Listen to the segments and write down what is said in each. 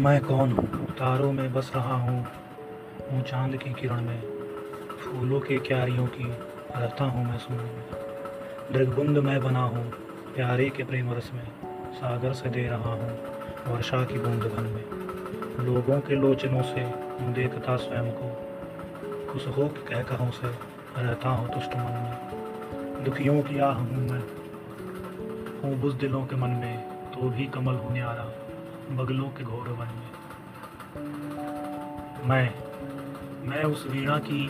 मैं कौन? हूँ तारों में बस रहा हूँ। हूँ चाँद की किरण में। फूलों के क्यारियों की रहता हूँ मैं सुन में। दृगबुंद मैं बना हूँ। प्यारे के प्रेम रस में सागर से दे रहा हूँ। वर्षा की बूंद घन में। लोगों के लोचनों से देखता स्वयं को। खुश हो के कह कहों से रहता हूँ तुष्ट मन में। दुखियों की आह हूँ मैं। हूँ बुज दिलों के मन में तो भी कमल होने हूँ बगलों के घोर वन में, मैं मैं उस वीणा की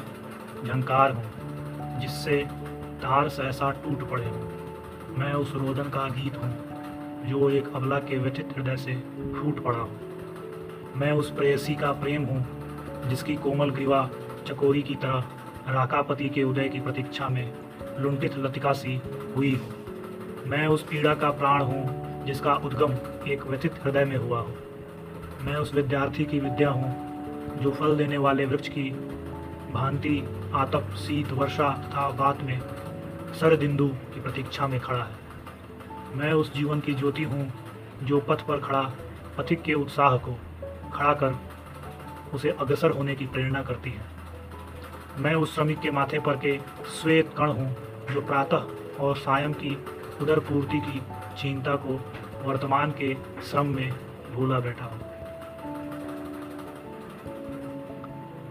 झंकार हूँ, जिससे तार सहसा टूट पड़े हूँ। मैं उस रोदन का गीत हूँ, जो एक अबला के व्यथित हृदय से फूट पड़ा हूँ। मैं उस प्रेयसी का प्रेम हूँ, जिसकी कोमल ग्रीवा चकोरी की तरह राकापति के उदय की प्रतीक्षा में लुंटित लतिका सी हुई हूँ। मैं उस पीड़ा का प्राण हूँ, जिसका उद्गम एक व्यथित हृदय में हुआ हो। मैं उस विद्यार्थी की विद्या हूँ, जो फल देने वाले वृक्ष की भांति आतप शीत वर्षा तथा बात में सरदिंदु की प्रतीक्षा में खड़ा है। मैं उस जीवन की ज्योति हूँ, जो पथ पर खड़ा, पथिक के उत्साह को खड़ा कर उसे अग्रसर होने की प्रेरणा करती है। मैं उस श्रमिक के माथे पर के श्वेत कण हूँ, जो प्रातः और सायं की उदर पूर्ति की चिंता को वर्तमान के श्रम में भूला बैठा हूँ।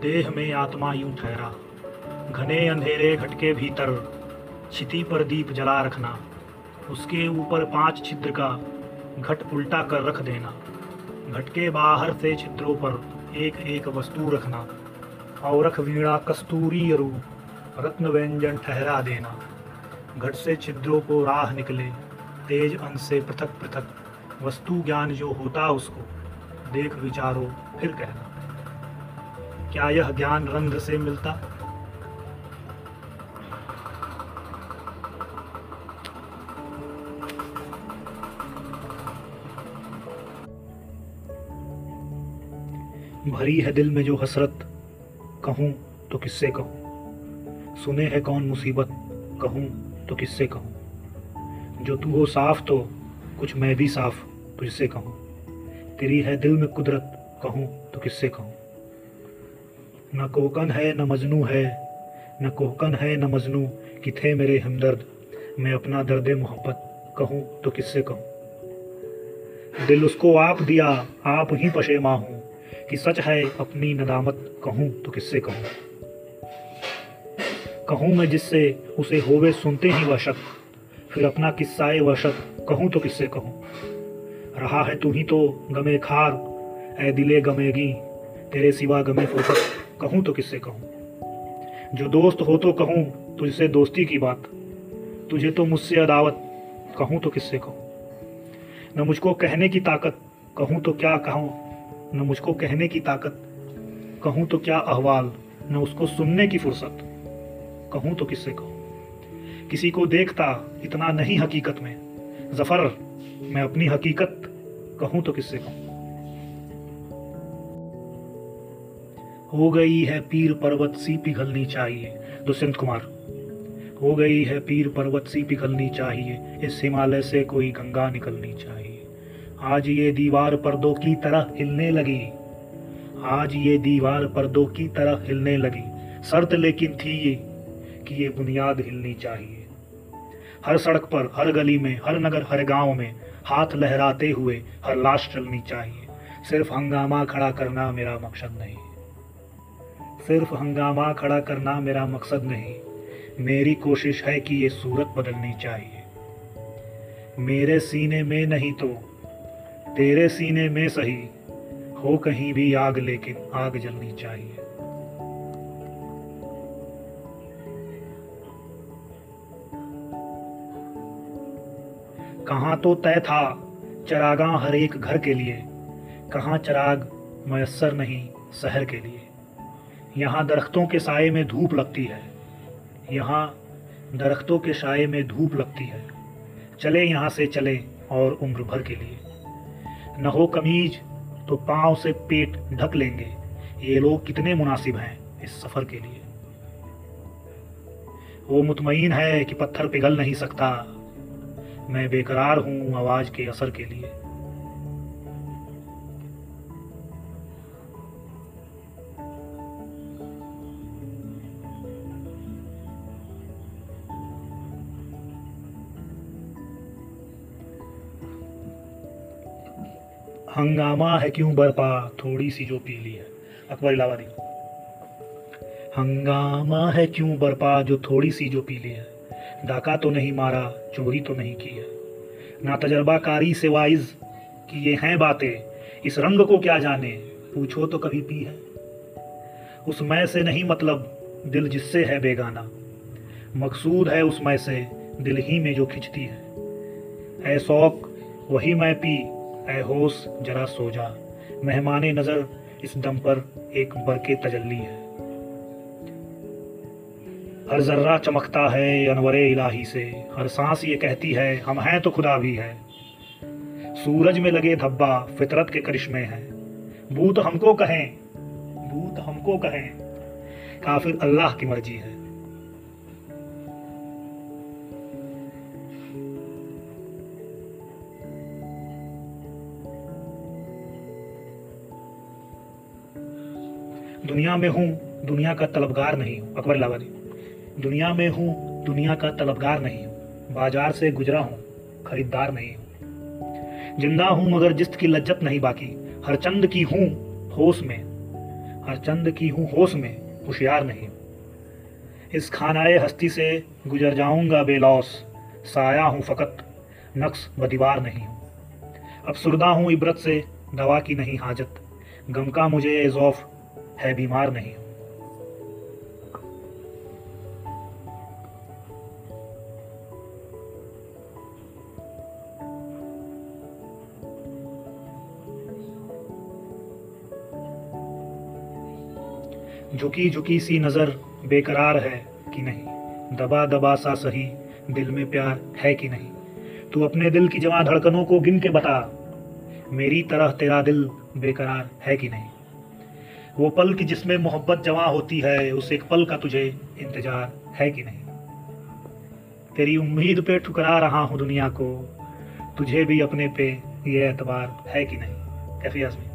देह में आत्मा यूँ ठहरा, घने अंधेरे घटके भीतर, छिति पर दीप जला रखना, उसके ऊपर पाँच छिद्र का घट उल्टा कर रख देना घट के बाहर से छिद्रों पर एक एक वस्तु रखना और वीणा कस्तूरी रूप रत्न व्यंजन ठहरा देना, घट से छिद्रों को राह निकले तेज अंश से पृथक पृथक, वस्तु ज्ञान जो होता उसको, देख विचारो, फिर कहना। क्या यह ज्ञान रंध्र से मिलता? भरी है दिल में जो हसरत, कहूँ तो किससे कहूँ? सुने है कौन मुसीबत, कहूँ तो किससे कहूँ? जो तू हो साफ़ तो कुछ मैं भी साफ़ तुझसे कहूँ। तेरी है दिल में कुदरत, कहूँ तो किससे कहूँ? न कोकन है, न मजनू है, न कोकन है, न मजनू कि थे मेरे हमदर्द। मैं अपना दर्द मोहब्बत कहूँ तो किससे कहूँ? दिल उसको आप दिया, आप ही पशेमा हूँ कि सच है, अपनी नदामत कहूँ तो किससे कहूँ? कहूँ मैं जिससे उसे होवे सुनते ही वह शक फिर अपना किस्साए वशत कहूँ तो किससे कहूँ। रहा है तू ही तो गमे खार ए दिले गमेगी तेरे सिवा गमे फुर्सत, कहूँ तो किससे कहूँ। जो दोस्त हो तो कहूँ तुझसे दोस्ती की बात, तुझे तो मुझसे अदावत, कहूँ तो किससे कहूँ। न मुझको कहने की ताकत, कहूँ तो क्या कहूँ, न मुझको कहने की ताकत, कहूँ तो क्या अहवाल, न उसको सुनने की फुर्सत, कहूँ तो किससे कहूँ। किसी को देखता इतना नहीं हकीकत में। ज़फ़र, मैं अपनी हकीकत कहूँ तो किससे कहूँ? हो गई है पीर पर्वत सी पिघलनी चाहिए, दुष्यंत कुमार। हो गई है पीर पर्वत सी पिघलनी चाहिए, इस हिमालय से कोई गंगा निकलनी चाहिए। आज ये दीवार पर्दों की तरह हिलने लगी। आज ये दीवार पर्दों की तरह हिलने लगी। शर्त लेकिन थी ये कि ये बुनियाद हिलनी चाहिए। हर सड़क पर, हर गली में, हर नगर, हर गाँव में हाथ लहराते हुए हर लाश चलनी चाहिए। सिर्फ़ हंगामा खड़ा करना मेरा मकसद नहीं। सिर्फ़ हंगामा खड़ा करना मेरा मकसद नहीं। मेरी कोशिश है कि ये सूरत बदलनी चाहिए। मेरे सीने में नहीं तो तेरे सीने में सही, हो कहीं भी आग लेकिन आग जलनी चाहिए। कहाँ तो तय था चरागा हर एक घर के लिए, कहाँ चराग मैसर नहीं शहर के लिए। यहाँ दरख्तों के साय में धूप लगती है, यहाँ दरख्तों के साय में धूप लगती है। चले यहाँ से चले और उम्र भर के लिए। न हो कमीज तो पाँव से पेट ढक लेंगे, ये लोग कितने मुनासिब हैं इस सफ़र के लिए। वो मुतमईन है कि पत्थर पिघल नहीं सकता मैं बेकरार हूँ आवाज़ के असर के लिए। हंगामा है क्यों बरपा? थोड़ी सी जो पीली है। अकबर इलाहाबादी। हंगामा है क्यों बरपा? जो थोड़ी सी जो पीली है। डाका तो नहीं मारा, चोरी तो नहीं की है। ना तजर्बाकारी से वाइज कि ये हैं बातें, इस रंग को क्या जाने, पूछो तो कभी पी है। उस मैं से नहीं मतलब दिल जिससे है बेगाना। मकसूद है उस मैं से, दिल ही में जो खिंचती है। ए शौक, वही मैं पी ए होश, जरा सो जा। मेहमान नज़र, इस दम पर एक बरके तजल्ली है। हर जर्रा चमकता है अनवर इलाही से। हर सांस ये कहती है, हम हैं तो खुदा भी है। सूरज में लगे धब्बा फितरत के करिश्मे हैं। बूत हमको कहें बूत हमको कहें, काफिर अल्लाह की मर्ज़ी है। दुनिया में हूँ, दुनिया का तलबगार नहीं हूँ, अकबर इलाहाबादी दुनिया में हूँ, दुनिया का तलबगार नहीं हूँ, बाज़ार से गुजरा हूँ, खरीदार नहीं हूँ। ज़िंदा हूँ मगर जिस्त की लज्जत नहीं बाकी, हर चंद की हूँ होश में, हर चंद की हूँ होश में होशियार नहीं इस खानाए हस्ती से गुजर जाऊँगा बेलौस, साया हूँ फ़कत नक्स बदीवार नहीं हूँ। अब सुरदा हूँ इबरत से, दवा की नहीं हाजत, गम का मुझे एजौफ है बीमार नहीं हूँ। झुकी झुकी सी नज़र बेकरार है कि नहीं? दबा दबा सा सही दिल में प्यार है कि नहीं? तू अपने दिल की जमा धड़कनों को गिन के बता, मेरी तरह तेरा दिल बेकरार है कि नहीं? वो पल की जिसमें मोहब्बत जमा होती है, उस एक पल का तुझे इंतज़ार है कि नहीं? तेरी उम्मीद पे ठुकरा रहा हूँ दुनिया को, तुझे भी अपने पे ये एतबार है कि नहीं? कैफी आजमी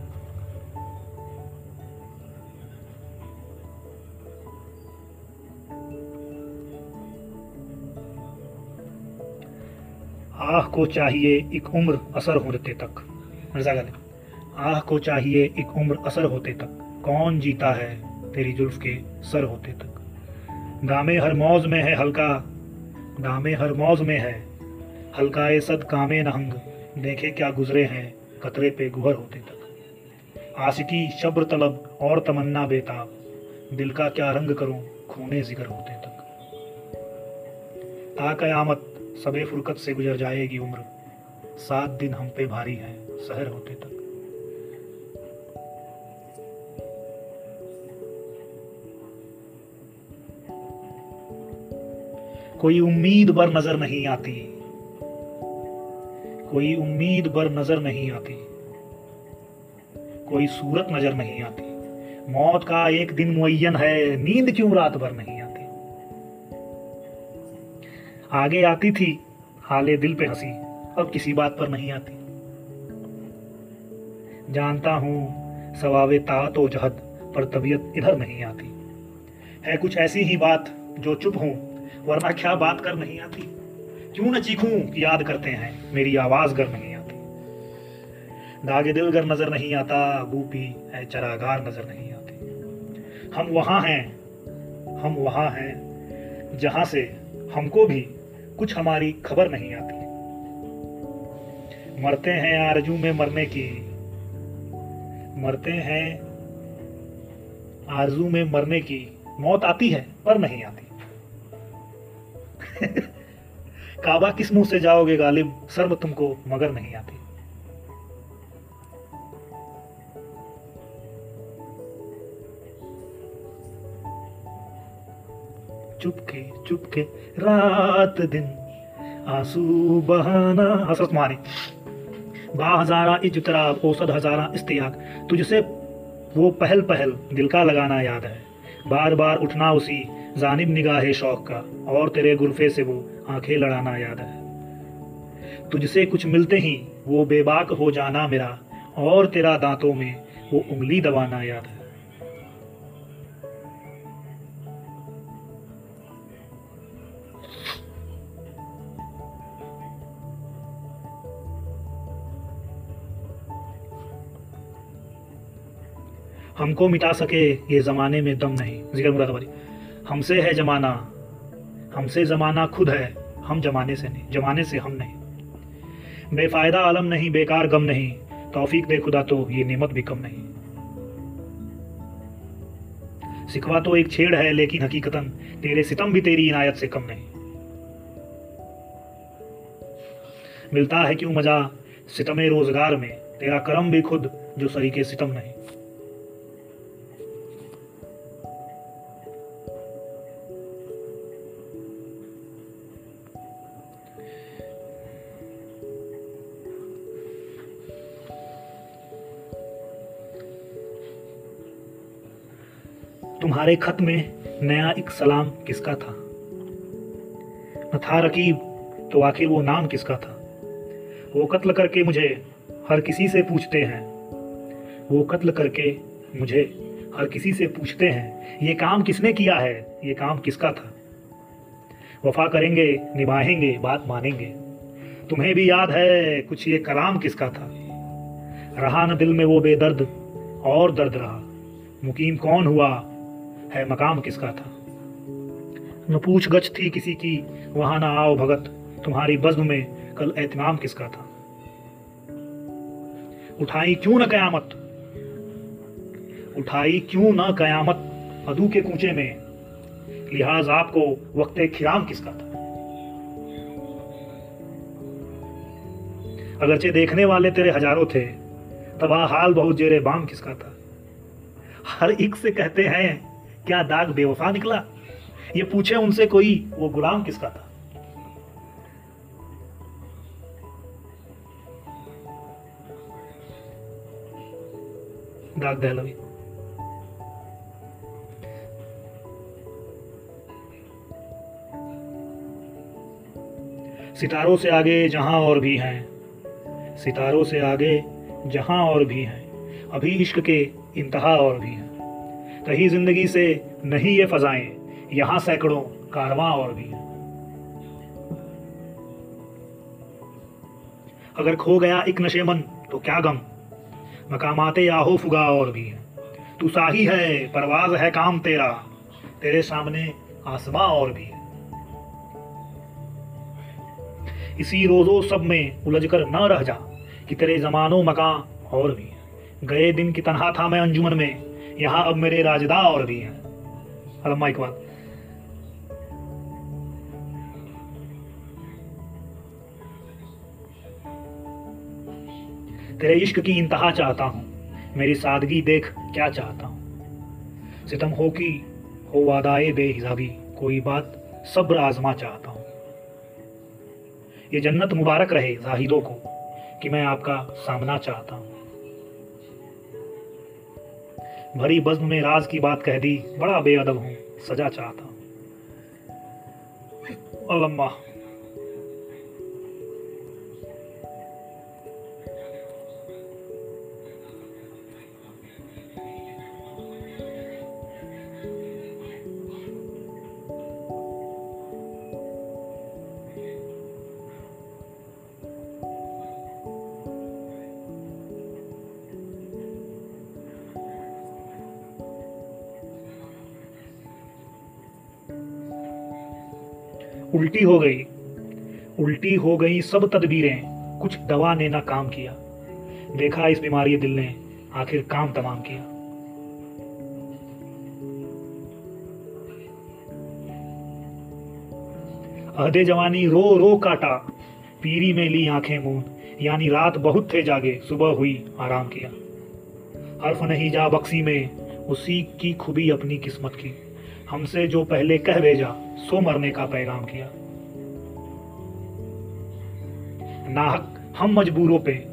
आह को चाहिए एक उम्र असर होते तक। मिर्ज़ा आह को चाहिए एक उम्र असर होते तक। कौन जीता है तेरी जुल्फ के सर होते तक? दामे हर मौज में है हल्का। दामे हर मौज में है। हल्का ए सद कामे नहंग देखे क्या गुजरे हैं कतरे पे गुहर होते तक। आशिकी शब्र तलब और तमन्ना बेताब। दिल का क्या रंग करूँ खूने जिगर होते तक। ता कयामत सबे फुरकत से गुजर जाएगी उम्र। सात दिन हम पे भारी है शहर होते तक। कोई उम्मीद बर नज़र नहीं आती। कोई उम्मीद बर नज़र नहीं आती। कोई सूरत नज़र नहीं आती। मौत का एक दिन मुयन है, नींद क्यों रात भर नहीं आगे आती थी, हाले दिल पे हँसी, अब किसी बात पर नहीं आती। जानता हूँ, सवावे तात तो जहद, पर तबीयत इधर नहीं आती। है कुछ ऐसी ही बात, जो चुप हूँ, वरना क्या बात कर नहीं आती? क्यों न चीखूं याद करते हैं, मेरी आवाज़ गर नहीं आती। दागे दिल गर नज़र नहीं आता, बूपी है चरागार नज़र नहीं आती। हम वहाँ हैं, हम वहाँ हैं, जहाँ से हमको भी कुछ हमारी खबर नहीं आती। मरते हैं आरज़ू में मरने की। मरते हैं आरज़ू में मरने की। मौत आती है, पर नहीं आती। काबा किस मुँह से जाओगे गालिब? सर्व तुमको मगर नहीं आती। चुपके चुपके, रात दिन। आँसू बहाना हसरत मारे बा हजारा इजतरा औसत हजारा इस्तियाक। तुझसे वो पहल पहल दिल का लगाना याद है। बार बार उठना उसी जानिब निगाह शौक का, और तेरे गुरफे से वो आँखें लड़ाना याद है। तुझसे कुछ मिलते ही वो बेबाक हो जाना मेरा, और तेरा दांतों में वो उंगली दबाना याद है। हमको मिटा सके ये ज़माने में दम नहीं। ज़िक्र मुरादाबादी हमसे है जमाना। हमसे ज़माना खुद है। हम जमाने से नहीं। जमाने से हम नहीं। बेफ़ायदा आलम नहीं, बेकार गम नहीं। तौफीक दे खुदा तो ये नेमत भी कम नहीं। सिखवा तो एक छेड़ है, लेकिन हकीकतन तेरे सितम भी तेरी इनायत से कम नहीं। मिलता है क्यों मज़ा सितमे रोज़गार में? तेरा करम भी खुद जो सरीके सितम नहीं। तुम्हारे खत में नया एक सलाम किसका था? न था रकीब तो आखिर वो नाम किसका था? वो कत्ल करके मुझे हर किसी से पूछते हैं। वो कत्ल करके मुझे हर किसी से पूछते हैं, ये काम किसने किया है? ये काम किसका था? वफा करेंगे, निभाएँगे, बात मानेंगे। तुम्हें भी याद है कुछ ये कलाम किसका था? रहा न दिल में वो बेदर्द, और दर्द रहा। मुकीम कौन हुआ? है मकाम किसका था? न पूछ गछ थी किसी की, वहाँ ना आओ भगत, तुम्हारी बज्म में कल एहतमाम किसका था? उठाई क्यों न कयामत? उठाई क्यों न कयामत अदू के कूचे में? लिहाज आपको वक्त खिराम किसका था? अगरचे देखने वाले तेरे हज़ारों थे, तबाह हाल बहुत जेरे बाम किसका था? हर एक से कहते हैं क्या दाग बेवफा निकला? ये पूछे उनसे कोई, वो गुलाम किसका था? दाग दहलवी सितारों से आगे जहाँ और भी हैं, सितारों से आगे जहाँ और भी हैं, अभी इश्क के इंतहा और भी हैं। कहीं ज़िंदगी से नहीं ये फजाएँ, यहाँ सैकड़ों कारवां और भी। अगर खो गया एक नशे मन तो क्या गम? मकामाते आहो फुगा और भी। तू साही है, परवाज है काम तेरा, तेरे सामने आसमां और भी। है इसी रोजो सब में उलझ कर न रह जा, कि तेरे जमानो मकां और भी। गए दिन की तनहा था मैं अंजुमन में यहाँ अब मेरे राजदा और भी हैं। अलम्मा इकबाल तेरे इश्क की इंतहा चाहता हूँ। मेरी सादगी देख क्या चाहता हूँ। सितम हो कि हो वादाए बेहिजाबी कोई बात सब्र आजमा चाहता हूँ। ये जन्नत मुबारक रहे जाहिदों को कि मैं आपका सामना चाहता हूँ। भरी बज्म में राज की बात कह दी बड़ा बेअदब हूँ सजा चाहता हूँ। उल्टी हो गई। उल्टी हो गई सब तदबीरें। कुछ दवा ने ना काम किया। देखा इस बीमारी दिल ने आखिर काम तमाम किया। अहदे जवानी रो रो काटा। पीरी में ली आँखें मूंद। यानी रात बहुत थे जागे। सुबह हुई, आराम किया। हर्फ नहीं जा बक्सी में। उसी की खुबी अपनी किस्मत की। हमसे जो पहले कह भेजा, सो मरने का पैगाम किया। नाहक, हम मजबूरों पे,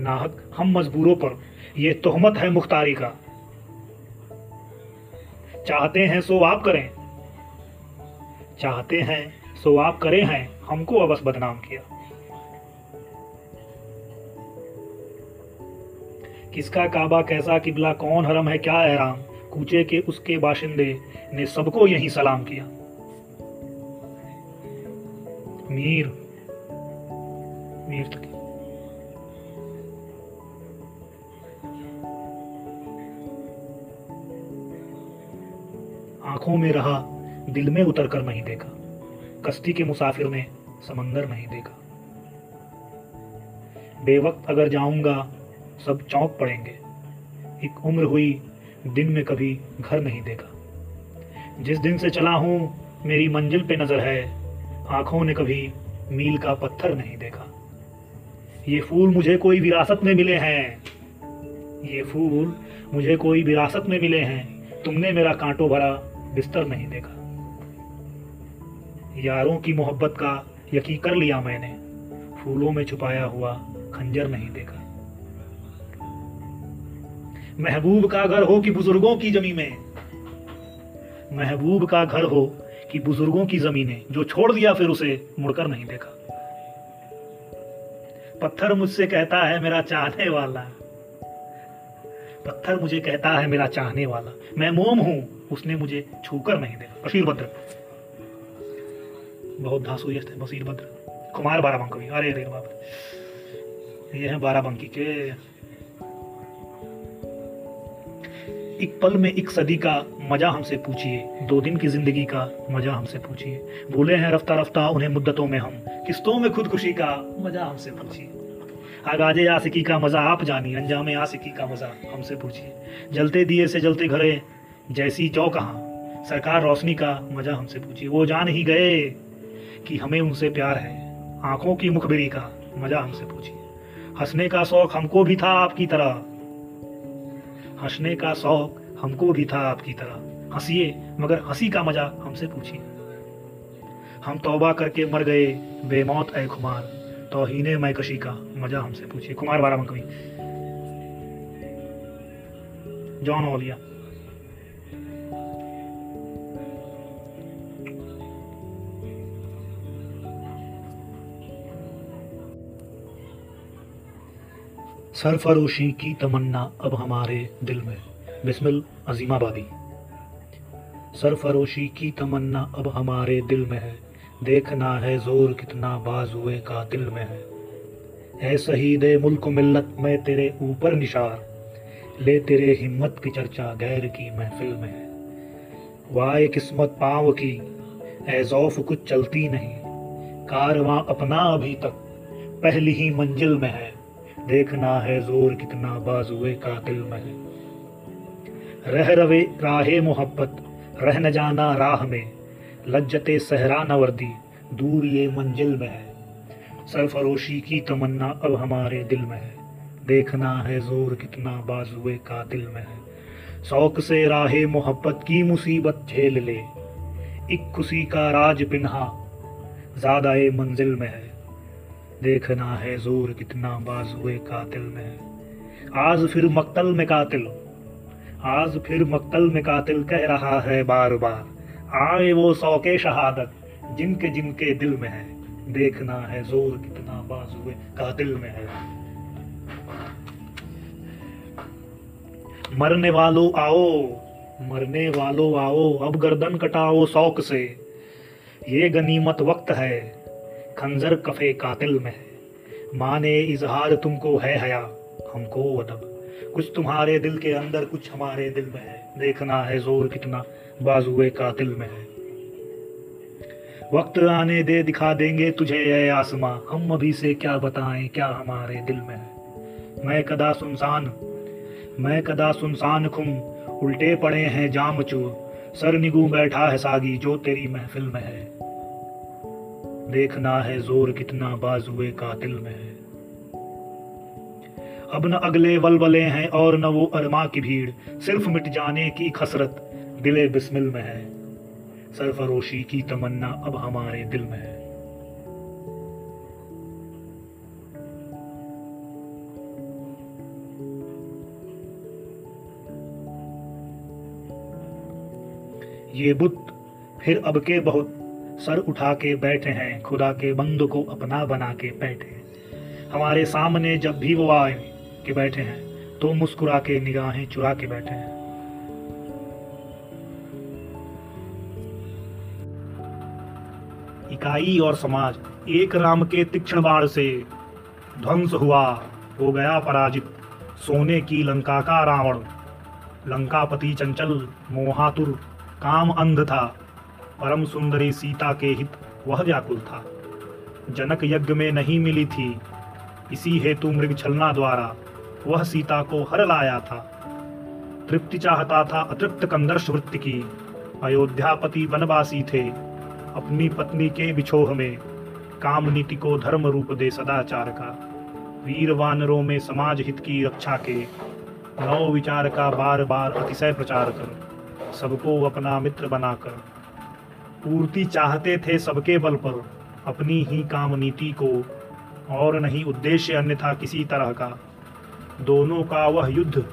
नाहक, हम मजबूरों पर यह तोहमत है मुख्तारी का। चाहते हैं सो आप करें। चाहते हैं सो आप करें हैं, हमको अबस बदनाम किया। किसका काबा, कैसा किबला, कौन हरम है, क्या एहराम? कूचे के उसके बाशिंदे ने सबको यही सलाम किया। मीर मीर तक। आँखों में रहा, दिल में उतर कर नहीं देखा। कश्ती के मुसाफिर ने समंदर नहीं देखा। बेवक्त अगर जाऊँगा, सब चौंक पड़ेंगे। एक उम्र हुई दिन में कभी घर नहीं देखा। जिस दिन से चला हूँ, मेरी मंजिल पे नज़र है, आँखों ने कभी मील का पत्थर नहीं देखा। ये फूल मुझे कोई विरासत में मिले हैं। ये फूल मुझे कोई विरासत में मिले हैं, तुमने मेरा कांटों भरा बिस्तर नहीं देखा। यारों की मोहब्बत का यकीन कर लिया मैंने, फूलों में छुपाया हुआ खंजर नहीं देखा। महबूब का घर हो कि बुज़ुर्गों की जमी में महबूब का घर हो कि बुज़ुर्गों की जमीनें, जो छोड़ दिया फिर उसे मुड़कर नहीं देखा। पत्थर मुझसे कहता है, मेरा चाहने वाला। पत्थर मुझे कहता है, मेरा चाहने वाला। मैं मोम हूँ, उसने मुझे छूकर नहीं देखा। बशीर भद्र बहुत धांसू थे बशीर भद्र कुमार बाराबंकी। अरे अरे बाप ये हैं बाराबंकी के। एक पल में एक सदी का मज़ा हमसे पूछिए, दो दिन की ज़िंदगी का मज़ा हमसे पूछिए। भूले हैं रफ्ता रफ्ता उन्हें मुद्दतों में हम, किस्तों में खुदकुशी का मज़ा हमसे पूछिए। आगाजे आसिकी का मज़ा, आप जानिए, अंजाम आशिकी का मज़ा हमसे पूछिए। जलते दिए से जलते घरे, जैसी चौ कहाँ, सरकार रोशनी का मज़ा हमसे पूछिए। वो जान ही गए कि हमें उनसे प्यार है, आँखों की मुखबिरी का मज़ा हमसे पूछिए। हंसने का शौक हमको भी था आपकी तरह हंसने का शौक हमको भी था आपकी तरह। हंसिए, मगर हँसी का मज़ा हमसे पूछिए। हम तौबा करके मर गए, बेमौत ए खुमार। मैं कशी का मज़ा हमसे पूछिए। कुमार बारा मकवी जॉन ओलिया। सरफरोशी की तमन्ना अब हमारे दिल में। बिस्मिल, अजीमाबादी। सरफरोशी की तमन्ना अब हमारे दिल में है। देखना है ज़ोर कितना बाजुए का दिल में है। है शहीद मुल्क मिल्लत मैं तेरे ऊपर निशार। ले तेरे हिम्मत की चर्चा गैर की महफिल में है। वाय किस्मत पाँव की ए जौफ कुछ चलती नहीं। कारवां अपना अभी तक, पहली ही मंजिल में है। देखना है ज़ोर कितना बाजुए का दिल में। है रह रवे राहे मोहब्बत, रह न जाना राह में। लज्जते सहरा न वर्दी, दूर ये मंजिल में है। सरफरोशी की तमन्ना अब हमारे दिल में है। देखना है ज़ोर कितना बाजुए का दिल में है। शौक से राहे मोहब्बत की मुसीबत झेल ले। खुशी का राज पिन्हा, ज़्यादा ये मंजिल में है। देखना है ज़ोर कितना बाजुए कातिल में। आज फिर मक्तल में कातिल। आज फिर मक्तल में कातिल कह रहा है बार बार आए वो सौके शहादत, जिनके जिनके दिल में है। देखना है ज़ोर कितना बाजुए कातिल में है। मरने वालों आओ, मरने वालों आओ, अब गर्दन कटाओ शौक से। ये गनीमत वक्त है खंजर कफे कातिल में। है माने इजहार तुमको है हया, हमको अदब। कुछ तुम्हारे दिल के अंदर, कुछ हमारे दिल में है। देखना है ज़ोर कितना बाजुए कातिल में है। वक्त आने दे, दिखा देंगे तुझे ये आसमां। हम अभी से क्या बताएँ, क्या हमारे दिल में है। मैं कदा सुनसान, मैं कदा सुनसान खुम। उल्टे पड़े हैं जाम चूर सर निगू बैठा है सागी, जो तेरी महफिल में है। देखना है ज़ोर कितना बाजुए कातिल में है। अब न अगले वलवले हैं और न वो अरमा की भीड़, सिर्फ़ मिट जाने की खसरत दिले बिस्मिल में है। सरफरोशी की तमन्ना अब हमारे दिल में है। ये बुत फिर अब के बहुत सर उठा के बैठे हैं, खुदा के बंद को अपना बना के बैठे हमारे सामने जब भी वो आए के बैठे हैं तो मुस्कुरा के निगाहें चुरा के बैठे हैं। इकाई और समाज, एक राम के तीक्ष्ण बाण से ध्वंस हुआ, हो गया पराजित। सोने की लंका का रावण, लंकापति चंचल, मोहातुर, काम अंध था। परम सुंदरी सीता के हित वह व्याकुल था। जनक यज्ञ में नहीं मिली थी। इसी हेतु मृग छलना द्वारा वह सीता को हर लाया था। तृप्ति चाहता था अतृप्त कंदर्श वृत्ति की। अयोध्यापति वनवासी थे। अपनी पत्नी के बिछोह में काम नीति को धर्म रूप दे सदाचार का। वीर वानरों में समाज हित की रक्षा के। नव विचार का बार बार अतिशय प्रचार कर। सबको अपना मित्र बनाकर पूर्ति चाहते थे सबके बल पर, अपनी ही काम नीति को, और नहीं उद्देश्य अन्यथा किसी तरह का। दोनों का वह युद्ध,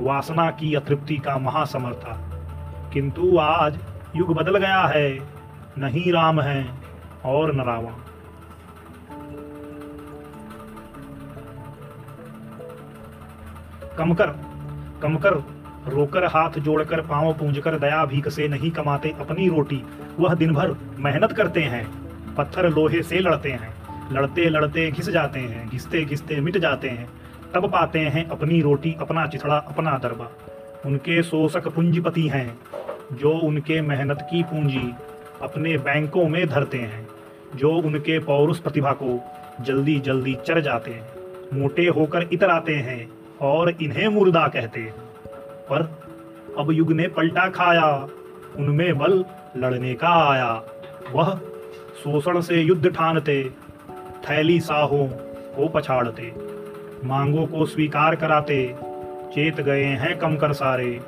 वासना की अतृप्ति का महासमर था। किंतु आज युग बदल गया है, नहीं राम है, और न रावण। कमकर कमकर रोकर हाथ जोड़कर पाँव पूंजकर दया भीख से नहीं कमाते अपनी रोटी, वह दिन भर मेहनत करते हैं, पत्थर लोहे से लड़ते हैं, लड़ते लड़ते घिस जाते हैं, घिसते घिसते मिट जाते हैं, तब पाते हैं अपनी रोटी, अपना चिथड़ा, अपना दरबा। उनके शोषक पूंजीपति हैं, जो उनके मेहनत की पूंजी अपने बैंकों में धरते हैं, जो उनके पौरुष प्रतिभा को जल्दी जल्दी चर जाते हैं, मोटे होकर इतर आते हैं और इन्हें मुर्दा कहते हैं। पर। अब युग ने पलटा खाया, उनमें बल लड़ने का आया। वह शोषण से युद्ध ठानते, थैली साहों को पछाड़ते, मांगों को स्वीकार कराते, चेत गए हैं कम कर सारे।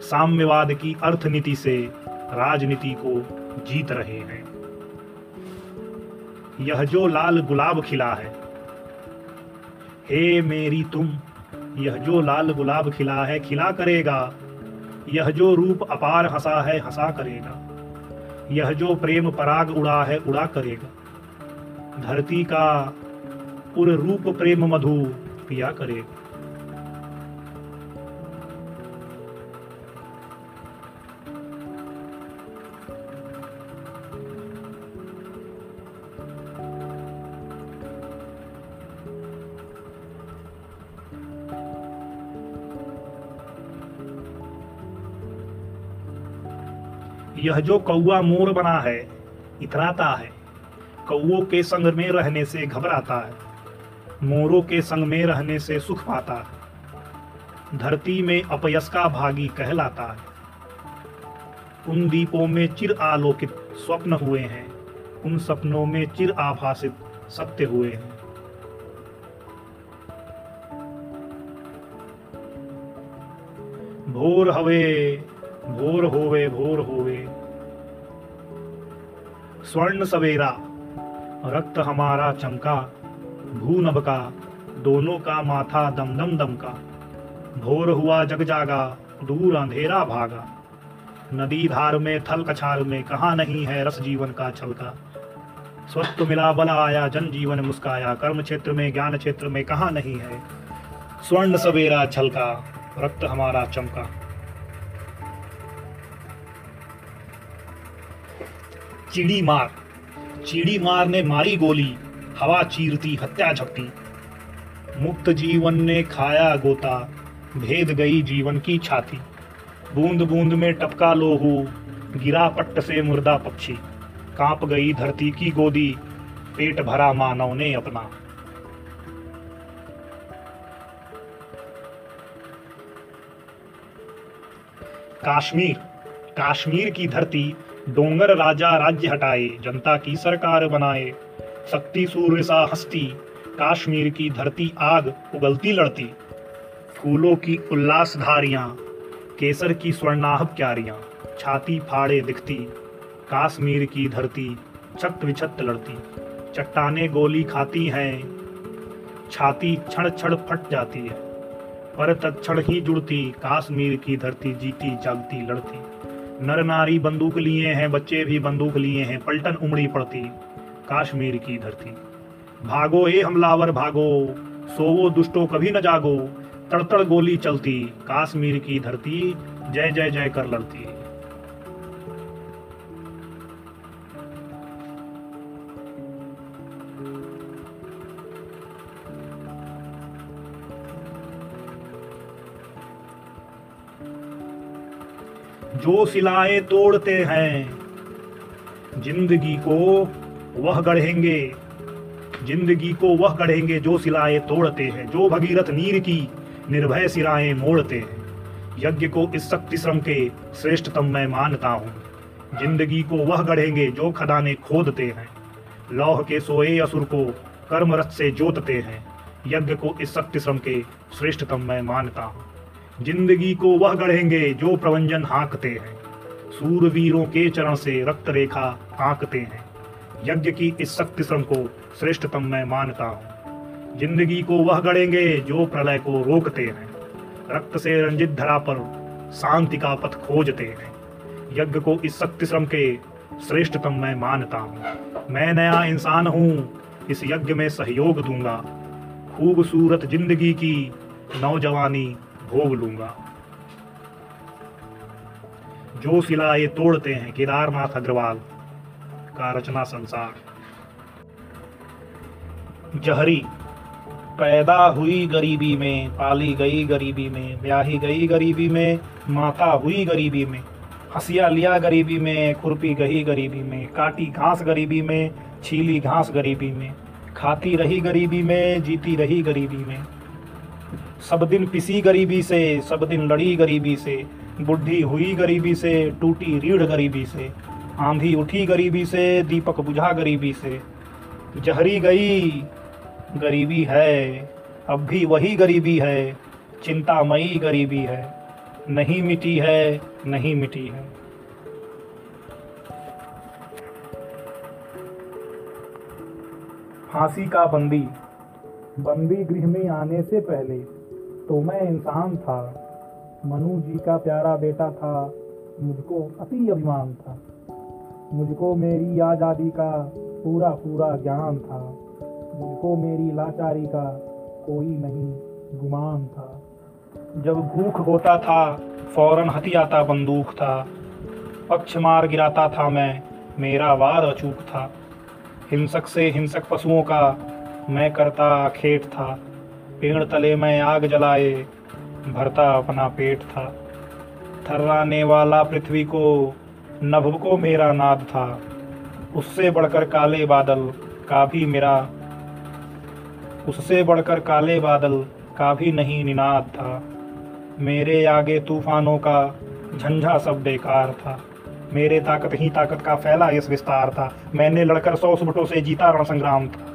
साम्यवाद की अर्थनीति से राजनीति को जीत रहे हैं। यह जो लाल गुलाब खिला है, हे मेरी तुम यह जो लाल गुलाब खिला है, खिला करेगा। यह जो रूप अपार हंसा है, हंसा करेगा। यह जो प्रेम पराग उड़ा है, उड़ा करेगा। धरती का पूरे रूप प्रेम मधु पिया करेगा। यह जो कौआ मोर बना है, इतराता है। कौओं के संग में रहने से घबराता है। मोरों के संग में रहने से सुख पाता है। धरती में अपयस का भागी कहलाता है। उन दीपों में चिर आलोकित स्वप्न हुए हैं। उन सपनों में चिर आभासित सत्य हुए हैं। भोर हवे भोर होवे भोर होवे। स्वर्ण सवेरा, रक्त हमारा चमका भू का दोनों का माथा दम दम दम का भोर हुआ जग जागा, दूर अंधेरा भागा। नदी धार में, थल कछार में, कहा नहीं है रस जीवन का छलका। स्वस्थ मिला, बल आया, जन जीवन मुस्काया। कर्म क्षेत्र में, ज्ञान क्षेत्र में, कहा नहीं है। स्वर्ण सवेरा छलका, रक्त हमारा चमका। चिड़ी मार। चिड़ी मार ने मारी गोली, हवा चीरती, हत्या झपटी। मुक्त जीवन ने खाया गोता, भेद गई जीवन की छाती। बूंद बूंद में टपका लोहू, गिरा पट्ट से मुर्दा पक्षी। काँप गई धरती की गोदी, पेट भरा मानव ने अपना। काश्मीर काश्मीर की धरती डोंगर राजा राज्य हटाए, जनता की सरकार बनाए। शक्ति, सूर्य सा हस्ती काश्मीर की धरती आग उगलती लड़ती। फूलों की उल्लास धारियाँ केसर की स्वर्णाभ क्यारियाँ छाती फाड़े दिखती। काश्मीर की धरती छत विछत लड़ती। चट्टाने गोली खाती हैं, छाती क्षण क्षण फट जाती है। पर तत्क्षण ही जुड़ती, काश्मीर की धरती जीती, जागती, लड़ती। नर नारी बंदूक लिए हैं, बच्चे भी बंदूक लिए हैं, पलटन उमड़ी पड़ती, काश्मीर की धरती। भागो ए हमलावर, भागो, सोवो दुष्टो कभी न जागो, तड़तड़ गोली चलती, काश्मीर की धरती जय जय जय कर लड़ती। जो सिलाए तोड़ते हैं, ज़िंदगी को वह गढ़ेंगे, ज़िंदगी को वह गढ़ेंगे जो सिलाए तोड़ते हैं, जो भगीरथ नीर की निर्भय सिराएँ मोड़ते हैं। यज्ञ को इस शक्ति श्रम के श्रेष्ठतम मैं मानता हूँ। ज़िंदगी को वह गढ़ेंगे जो खदाने खोदते हैं। लौह के सोए असुर को कर्मरथ से जोतते हैं। यज्ञ को इस शक्ति श्रम के श्रेष्ठतम मैं मानता हूँ। ज़िंदगी को वह गढ़ेंगे जो प्रवंजन हाँकते हैं। सूरवीरों के चरण से रक्त रेखा आंकते हैं। यज्ञ की इस शक्ति श्रम को श्रेष्ठतम मैं मानता हूँ। ज़िंदगी को वह गढ़ेंगे जो प्रलय को रोकते हैं। रक्त से रंजित धरा पर शांति का पथ खोजते हैं। यज्ञ को इस शक्ति श्रम के श्रेष्ठतम मैं मानता हूँ। मैं नया इंसान हूँ, इस यज्ञ में सहयोग दूँगा। खूबसूरत ज़िंदगी की नौजवानी भोग लूँगा। जो सिलाए तोड़ते हैं केदारनाथ अग्रवाल, का रचना संसार। जहरी, पैदा हुई गरीबी में, पाली गई गरीबी में, ब्याही गई गरीबी में, माता हुई गरीबी में, हंसिया लिया गरीबी में, खुरपी गई गरीबी में, काटी घास गरीबी में, छीली घास गरीबी में, खाती रही गरीबी में, जीती रही गरीबी में। सब दिन पिसी गरीबी से, सब दिन लड़ी गरीबी से, बुढ़ी हुई गरीबी से, टूटी रीढ़ गरीबी से, आंधी उठी गरीबी से, दीपक बुझा गरीबी से। जहरी गई, गरीबी है, अब भी वही गरीबी है, चिंतामयी गरीबी है। नहीं मिटी है, नहीं मिटी है। फांसी का बंदी। बंदी गृह में आने से पहले तो मैं इंसान था। मनु जी का प्यारा बेटा था। मुझको अति अभिमान था। मुझको मेरी आज़ादी का पूरा पूरा ज्ञान था। मुझको मेरी लाचारी का कोई नहीं गुमान था। जब भूख होता था, फ़ौरन हथियाता बंदूक था। पक्ष मार गिराता था मैं, मेरा वार अचूक था। हिंसक से हिंसक पशुओं का मैं करता खेत था। पेड़ तले में आग जलाए, भरता अपना पेट था। थर्राने वाला पृथ्वी को नभ को मेरा नाद था। उससे बढ़कर काले बादल का भी मेरा, उससे बढ़कर काले बादल का भी नहीं निनाद था। मेरे आगे तूफानों का झंझा सब बेकार था। मेरे ताकत ही ताकत का फैला यश विस्तार था। मैंने लड़कर सौ सुबटों से जीता रण संग्राम था।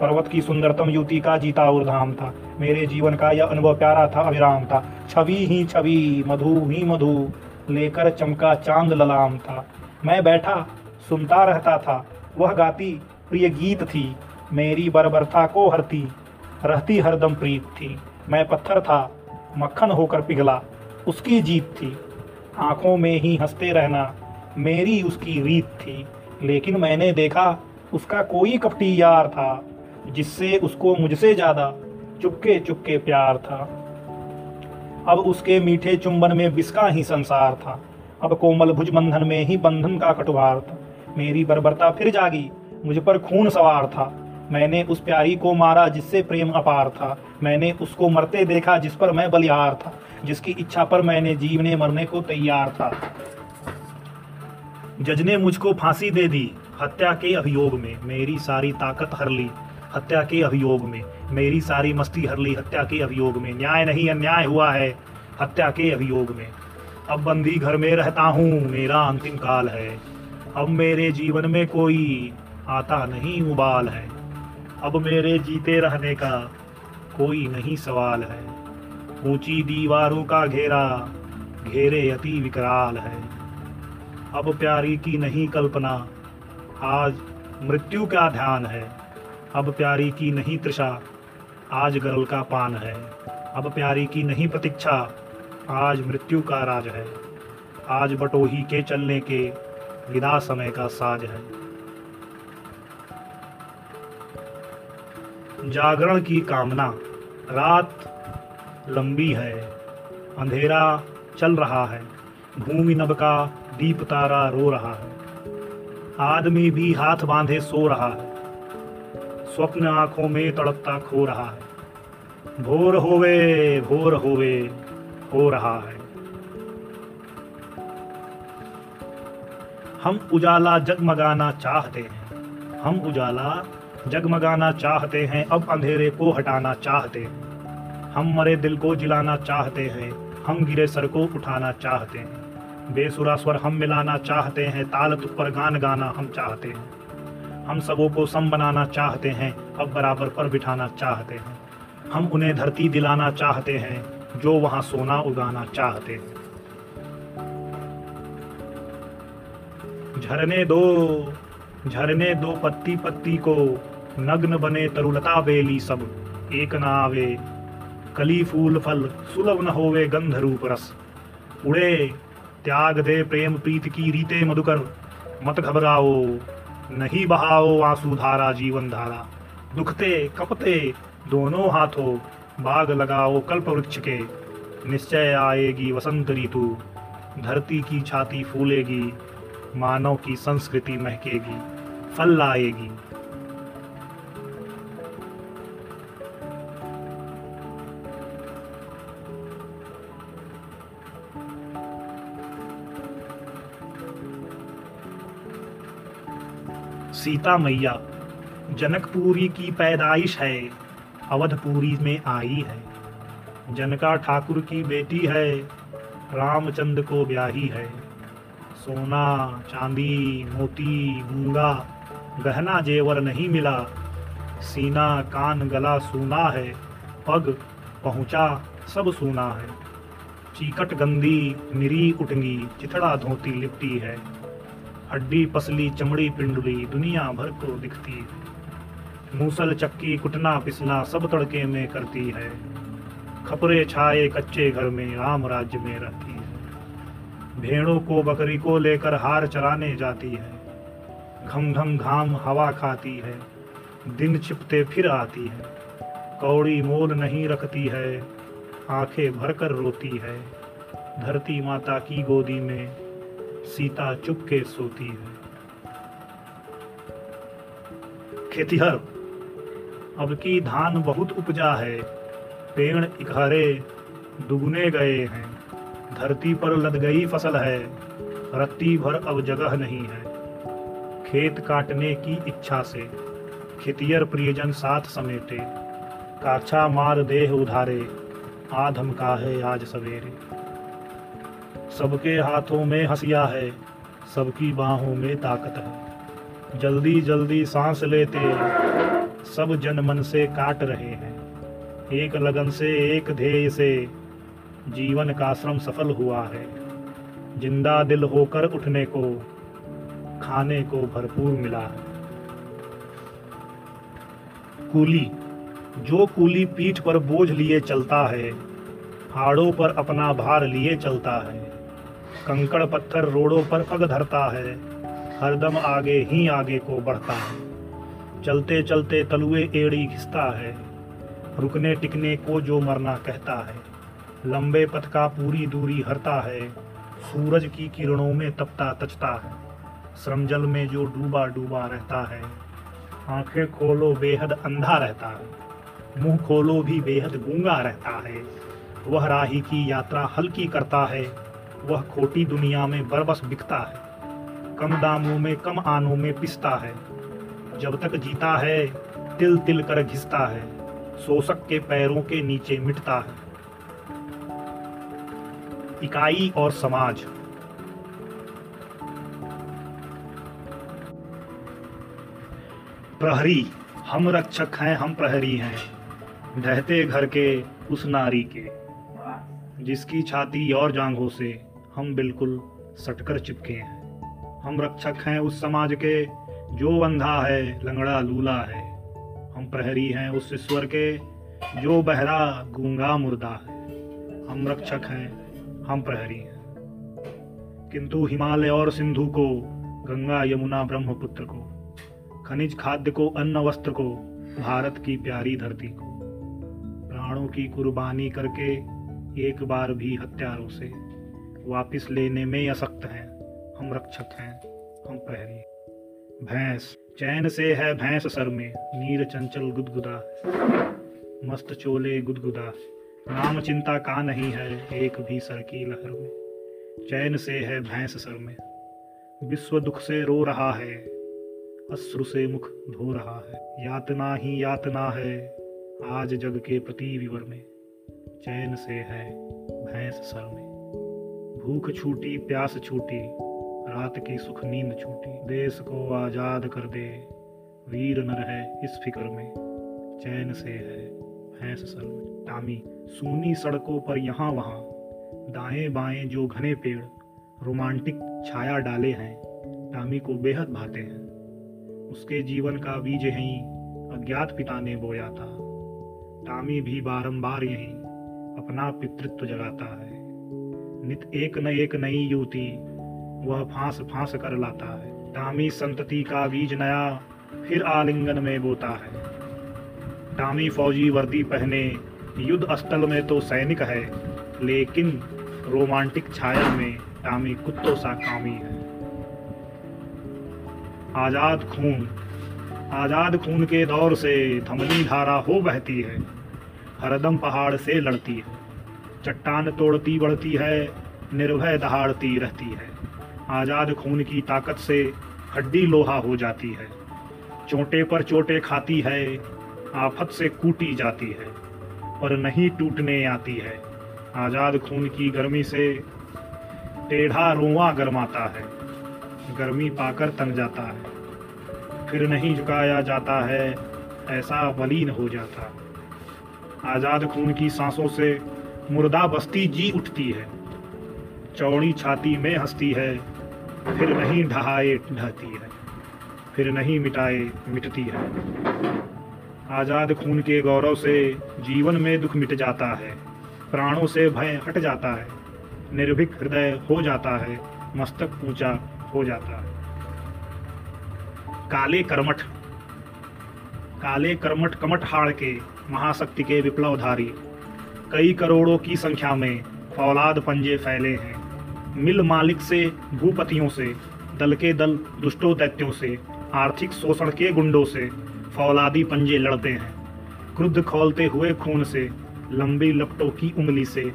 पर्वत की सुंदरतम युति का जीता उर्धाम था। मेरे जीवन का यह अनुभव प्यारा था अविराम था। छवि ही छवि, मधु ही मधु, लेकर चमका चाँद ललाम था। मैं बैठा, सुनता रहता था, वह गाती प्रिय गीत थी, मेरी बर्बरता को हरती, रहती हरदम प्रीत थी। मैं पत्थर था, मक्खन होकर पिघला, उसकी जीत थी। आँखों में ही हँसते रहना, मेरी उसकी रीत थी। लेकिन मैंने देखा, उसका कोई कपटी यार था, जिससे उसको मुझसे ज़्यादा चुपके चुपके प्यार था। अब उसके मीठे चुंबन में बिस्का ही संसार था। अब कोमल भुज बंधन में ही बंधन का कटुवार था। मेरी बर्बरता फिर जागी, मुझ पर खून सवार था। मैंने उस प्यारी को मारा जिससे प्रेम अपार था। मैंने उसको मरते देखा जिस पर मैं बलिहार था। जिसकी इच्छा पर मैंने जीवने मरने को तैयार था। जज ने मुझको फांसी दे दी, हत्या के अभियोग में। मेरी सारी ताकत हर ली, हत्या के अभियोग में। मेरी सारी मस्ती हर ली हत्या के अभियोग में। न्याय नहीं, अन्याय हुआ है हत्या के अभियोग में। अब बंदी घर में रहता हूँ, मेरा अंतिम काल है। अब मेरे जीवन में कोई आता नहीं, उबाल है। अब मेरे जीते रहने का कोई नहीं, सवाल है। ऊँची दीवारों का घेरा, घेरे अति विकराल है। अब प्यारी की नहीं कल्पना, आज मृत्यु का ध्यान है। अब प्यारी की नहीं तृषा आज गरल का पान है। अब प्यारी की नहीं प्रतीक्षा, आज मृत्यु का राज है। आज बटोही के चलने के विदा समय का साज है। जागरण की कामना, रात लंबी है, अंधेरा चल रहा है, भूमि नब का दीप तारा रो रहा है। आदमी भी हाथ बांधे सो रहा है। स्वप्न आँखों में तड़पता खो रहा है। भोर होवे भोर होवे, हो रहा है। हम उजाला जगमगाना चाहते हैं। हम उजाला जगमगाना चाहते हैं, अब अंधेरे को हटाना चाहते हैं। हम मरे दिल को जिलाना चाहते हैं, हम गिरे सर को उठाना चाहते हैं। बेसुरा स्वर हम मिलाना चाहते हैं, ताल तुक पर गान गाना हम चाहते हैं। हम सबों को सम बनाना चाहते हैं, अब बराबर पर बिठाना चाहते हैं। हम उन्हें धरती दिलाना चाहते हैं, जो वहाँ सोना उगाना चाहते हैं। झरने दो झरने दो पत्ती पत्ती को, नग्न बने तरुलता बेली सब, एक ना आवे। कली फूल फल, सुलभ न होवे गंध रूप रस। उड़े, त्याग दे प्रेम प्रीत की रीते मधुकर, मत घबराओ। नहीं बहाओ आँसू धारा, जीवन धारा। दुखते, कपते दोनों हाथों, बाग लगाओ कल्प वृक्ष के। निश्चय आएगी वसंत ऋतु, धरती की छाती फूलेगी, मानव की संस्कृति महकेगी, फल लाएगी। सीता मैया जनकपुरी की पैदाइश है, अवधपुरी में आई है। जनका ठाकुर की बेटी है रामचंद्र को ब्याही है। सोना, चांदी, मोती मूँगा गहना जेवर नहीं मिला। सीना, कान, गला सूना है, पग, पहुँचा, सब सूना है। चीकट गंदी निरी उठंगी चिथड़ा धोती लिपटी है। हड्डी पसली, चमड़ी पिंडली, दुनिया भर को दिखती है। मूसल चक्की कुटना पिसना सब तड़के में करती है। खपरे छाए कच्चे घर में राम राज्य में रहती है। भेड़ों को, बकरी को लेकर हार चराने जाती है। घम घम घाम हवा खाती है। दिन छिपते फिर आती है। कौड़ी मोल नहीं रखती है। आँखें भरकर रोती है। धरती माता की गोदी में सीता चुपके सोती है। खेतिहर, अब की धान बहुत उपजा है, पेड़ इकहरे दुगने गए हैं। धरती पर लद गई फ़सल है, रत्ती भर अब जगह नहीं है। खेत काटने की इच्छा से खेतियर प्रियजन साथ समेटे, काछा मार देह उधारे, आधम का है आज सवेरे। सबके हाथों में हंसिया है, सबकी बाहों में ताकत है। जल्दी जल्दी सांस लेते सब जन मन से काट रहे हैं। एक लगन से एक ध्येय से जीवन का श्रम सफल हुआ है। ज़िंदा दिल होकर उठने को, खाने को भरपूर मिला है। कूली, जो कूली पीठ पर बोझ लिए चलता है, हाड़ों पर अपना भार लिए चलता है। कंकड़ पत्थर रोडों पर पग धरता है। हरदम आगे ही आगे को बढ़ता है। चलते चलते तलुए एड़ी घिसता है। रुकने टिकने को जो मरना कहता है। लंबे पथ का पूरी दूरी हरता है। सूरज की किरणों में तपता तचता है। श्रमजल में जो डूबा डूबा रहता है। आँखें खोलो बेहद अंधा रहता है। मुँह खोलो भी बेहद गूँगा रहता है। वह राही की यात्रा हल्की करता है। वह खोटी दुनिया में बरबस बिकता है। कम दामों में कम आनों में पिसता है। जब तक जीता है, तिल तिल कर घिसता है। शोषक के पैरों के नीचे मिटता है। इकाई और समाज। प्रहरी, हम रक्षक हैं, हम प्रहरी हैं। ढहते घर के, उस नारी के। जिसकी छाती और जांघों से हम बिल्कुल सटकर चिपके हैं। हम रक्षक हैं उस समाज के, जो अंधा है, लंगड़ा लूला है। हम प्रहरी हैं उस ईश्वर के, जो बहरा गूँगा मुर्दा है। हम रक्षक हैं, हम प्रहरी हैं। किंतु हिमालय और सिंधु को, गंगा यमुना ब्रह्मपुत्र को, खनिज खाद्य को, अन्न वस्त्र को, भारत की प्यारी धरती को, प्राणों की कुर्बानी करके एक बार भी हत्यारों से वापिस लेने में असक्त हैं। हम रक्षक हैं, हम प्रहरी भैंस, चैन से है भैंस सर में, नीर चंचल गुदगुदा मस्त चोले गुदगुदा, नाम चिंता का नहीं है एक भी सर की लहर में। चैन से है भैंस सर में, विश्व दुख से रो रहा है, अश्रु से मुख धो रहा है। यातना ही यातना है, आज जग के प्रति विवर में। चैन से है भैंस सर में। भूख छूटी, प्यास छूटी, रात की सुख नींद छूटी। देश को आज़ाद कर दे, वीर न रहे इस फ़िक्र में। चैन से है भैंस सर में टामी। सूनी सड़कों पर यहाँ वहाँ, दाएँ बाएँ जो घने पेड़, रोमांटिक छाया डाले हैं, टामी को बेहद भाते हैं। उसके जीवन का बीज यहीं, अज्ञात पिता ने बोया था। टामी भी बारंबार यहीं, अपना पितृत्व जगाता है। नित एक न एक नई युवती, वह फांस फांस कर लाता है। टामी संतति का बीज नया, फिर आलिंगन में बोता है। टामी फौजी वर्दी पहने, युद्ध स्थल में तो सैनिक है, लेकिन रोमांटिक छाया में टामी कुत्तों सा कामी है। आज़ाद खून आज़ाद खून के दौर से धमनी धारा हो बहती है, हरदम पहाड़ से लड़ती है। चट्टान तोड़ती बढ़ती है, निर्भय दहाड़ती रहती है। आज़ाद खून की ताकत से हड्डी लोहा हो जाती है। चोटे पर चोटे खाती है, आफत से कूटी जाती है, पर नहीं टूटने आती है। आज़ाद खून की गर्मी से टेढ़ा रोआ गरमाता है। गर्मी पाकर तन जाता है। फिर नहीं झुकाया जाता है, ऐसा बलीन हो जाता आज़ाद खून की सांसों से मुर्दा बस्ती जी उठती है। चौड़ी छाती में हंसती है, फिर नहीं ढहाए ढहती है, फिर नहीं मिटाए मिटती है। आज़ाद खून के गौरव से जीवन में दुख मिट जाता है, प्राणों से भय हट जाता है, निर्भीक हृदय हो जाता है, मस्तक ऊँचा हो जाता है। काले कर्मठ काले कर्मठ कमठ हाड़ के महाशक्ति के विप्लवधारी कई करोड़ों की संख्या में फौलाद पंजे फैले हैं। मिल मालिक से, भूपतियों से, दल के दल दुष्टों दैत्यों से, आर्थिक शोषण के गुंडों से फौलादी पंजे लड़ते हैं। क्रुद्ध खोलते हुए खून से, लंबी लपटों की उंगली से,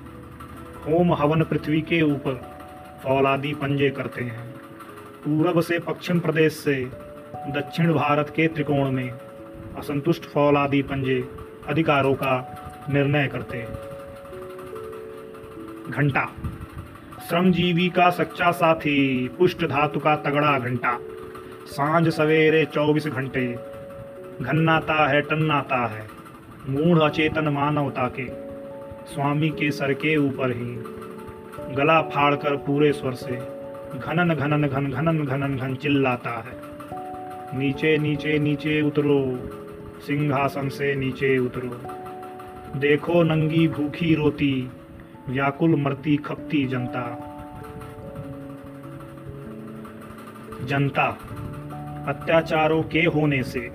होम हवन पृथ्वी के ऊपर फौलादी पंजे करते हैं। पूरब से पश्चिम प्रदेश से, दक्षिण भारत के त्रिकोण में असंतुष्ट फौलादी पंजे अधिकारों का निर्णय करते हैं। घंटा। श्रमजीवी का सच्चा साथी, पुष्ट धातु का तगड़ा घंटा। साँझ सवेरे चौबीस घंटे। घन्नाता है टन्नाता है। मूढ़ अचेतन मानवता के। स्वामी के सर के ऊपर ही। गला फाड़कर पूरे स्वर से। घनन घनन घन घनन घनन घन चिल्लाता है। नीचे नीचे नीचे उतरो। सिंहासन से नीचे उतरो। देखो नंगी भूखी रोती, व्याकुल मरती खपती जनता। जनता, अत्याचारों के होने से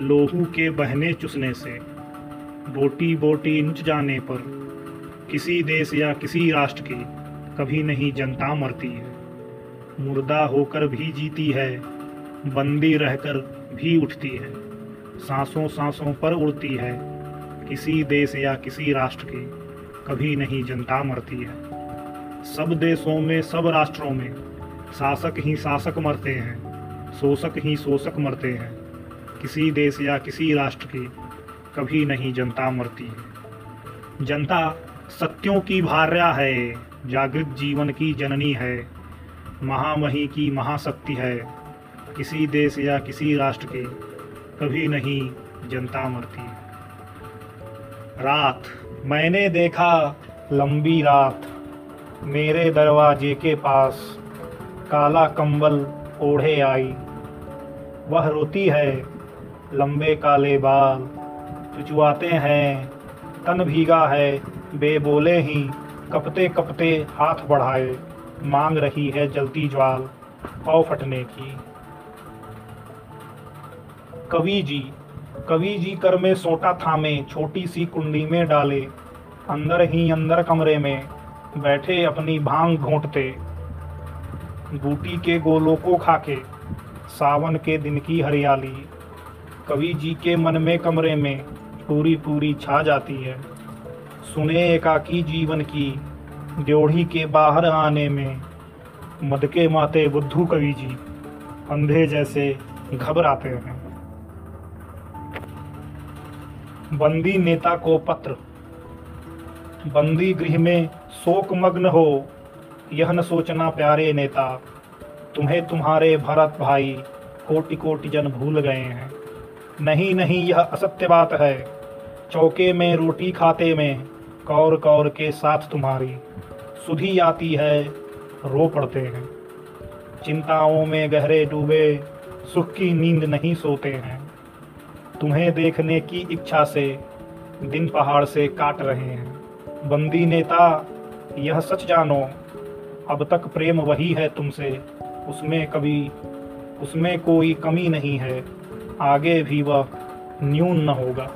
लोहू के बहने चुसने से बोटी बोटी नुच जाने पर, किसी देश या किसी राष्ट्र की कभी नहीं जनता मरती है। मुर्दा होकर भी जीती है, बंदी रहकर भी उठती है सांसों सांसों पर उड़ती है। किसी देश या किसी राष्ट्र की कभी नहीं जनता मरती है। सब देशों में, सब राष्ट्रों में शासक ही शासक मरते हैं, शोषक ही शोषक मरते हैं। किसी देश या किसी राष्ट्र की कभी नहीं जनता मरती है। जनता सत्यों की भार्या है, जागृत जीवन की जननी है, महामही की महाशक्ति है। किसी देश या किसी राष्ट्र की कभी नहीं जनता मरती रात। मैंने देखा लंबी रात। मेरे दरवाजे के पास काला कंबल ओढ़े आई। वह रोती है लंबे काले बाल। चुचुआते हैं, तन भीगा है बे बोले ही कपते कपते हाथ बढ़ाए, मांग रही है जलती ज्वाल पाव फटने की। कवि जी कवि जी कर में सोटा थामे, छोटी सी कुंडी में डाले। अंदर ही अंदर कमरे में बैठे अपनी भाँग घोंटते। बूटी के गोलों को खाके, सावन के दिन की हरियाली। कवि जी के मन में कमरे में पूरी पूरी छा जाती है। सुने एकाकी जीवन की, ड्योढ़ी के बाहर आने में। मद के माते बुद्धू कवि जी, अंधे जैसे घबराते हैं। बंदी नेता को पत्र। बंदी गृह में शोक मग्न हो, यह न सोचना प्यारे नेता, तुम्हें तुम्हारे भरत भाई कोटि कोटि जन भूल गए हैं। नहीं नहीं, यह असत्य बात है। चौके में, रोटी खाते में कौर कौर के साथ तुम्हारी सुधी आती है, रो पड़ते हैं। चिंताओं में गहरे डूबे, सुख की नींद नहीं सोते हैं। तुम्हें देखने की इच्छा से दिन पहाड़ से काट रहे हैं। बंदी नेता, यह सच जानो, अब तक प्रेम वही है तुमसे। उसमें कभी, उसमें कोई कमी नहीं है। आगे भी वह न्यून न होगा।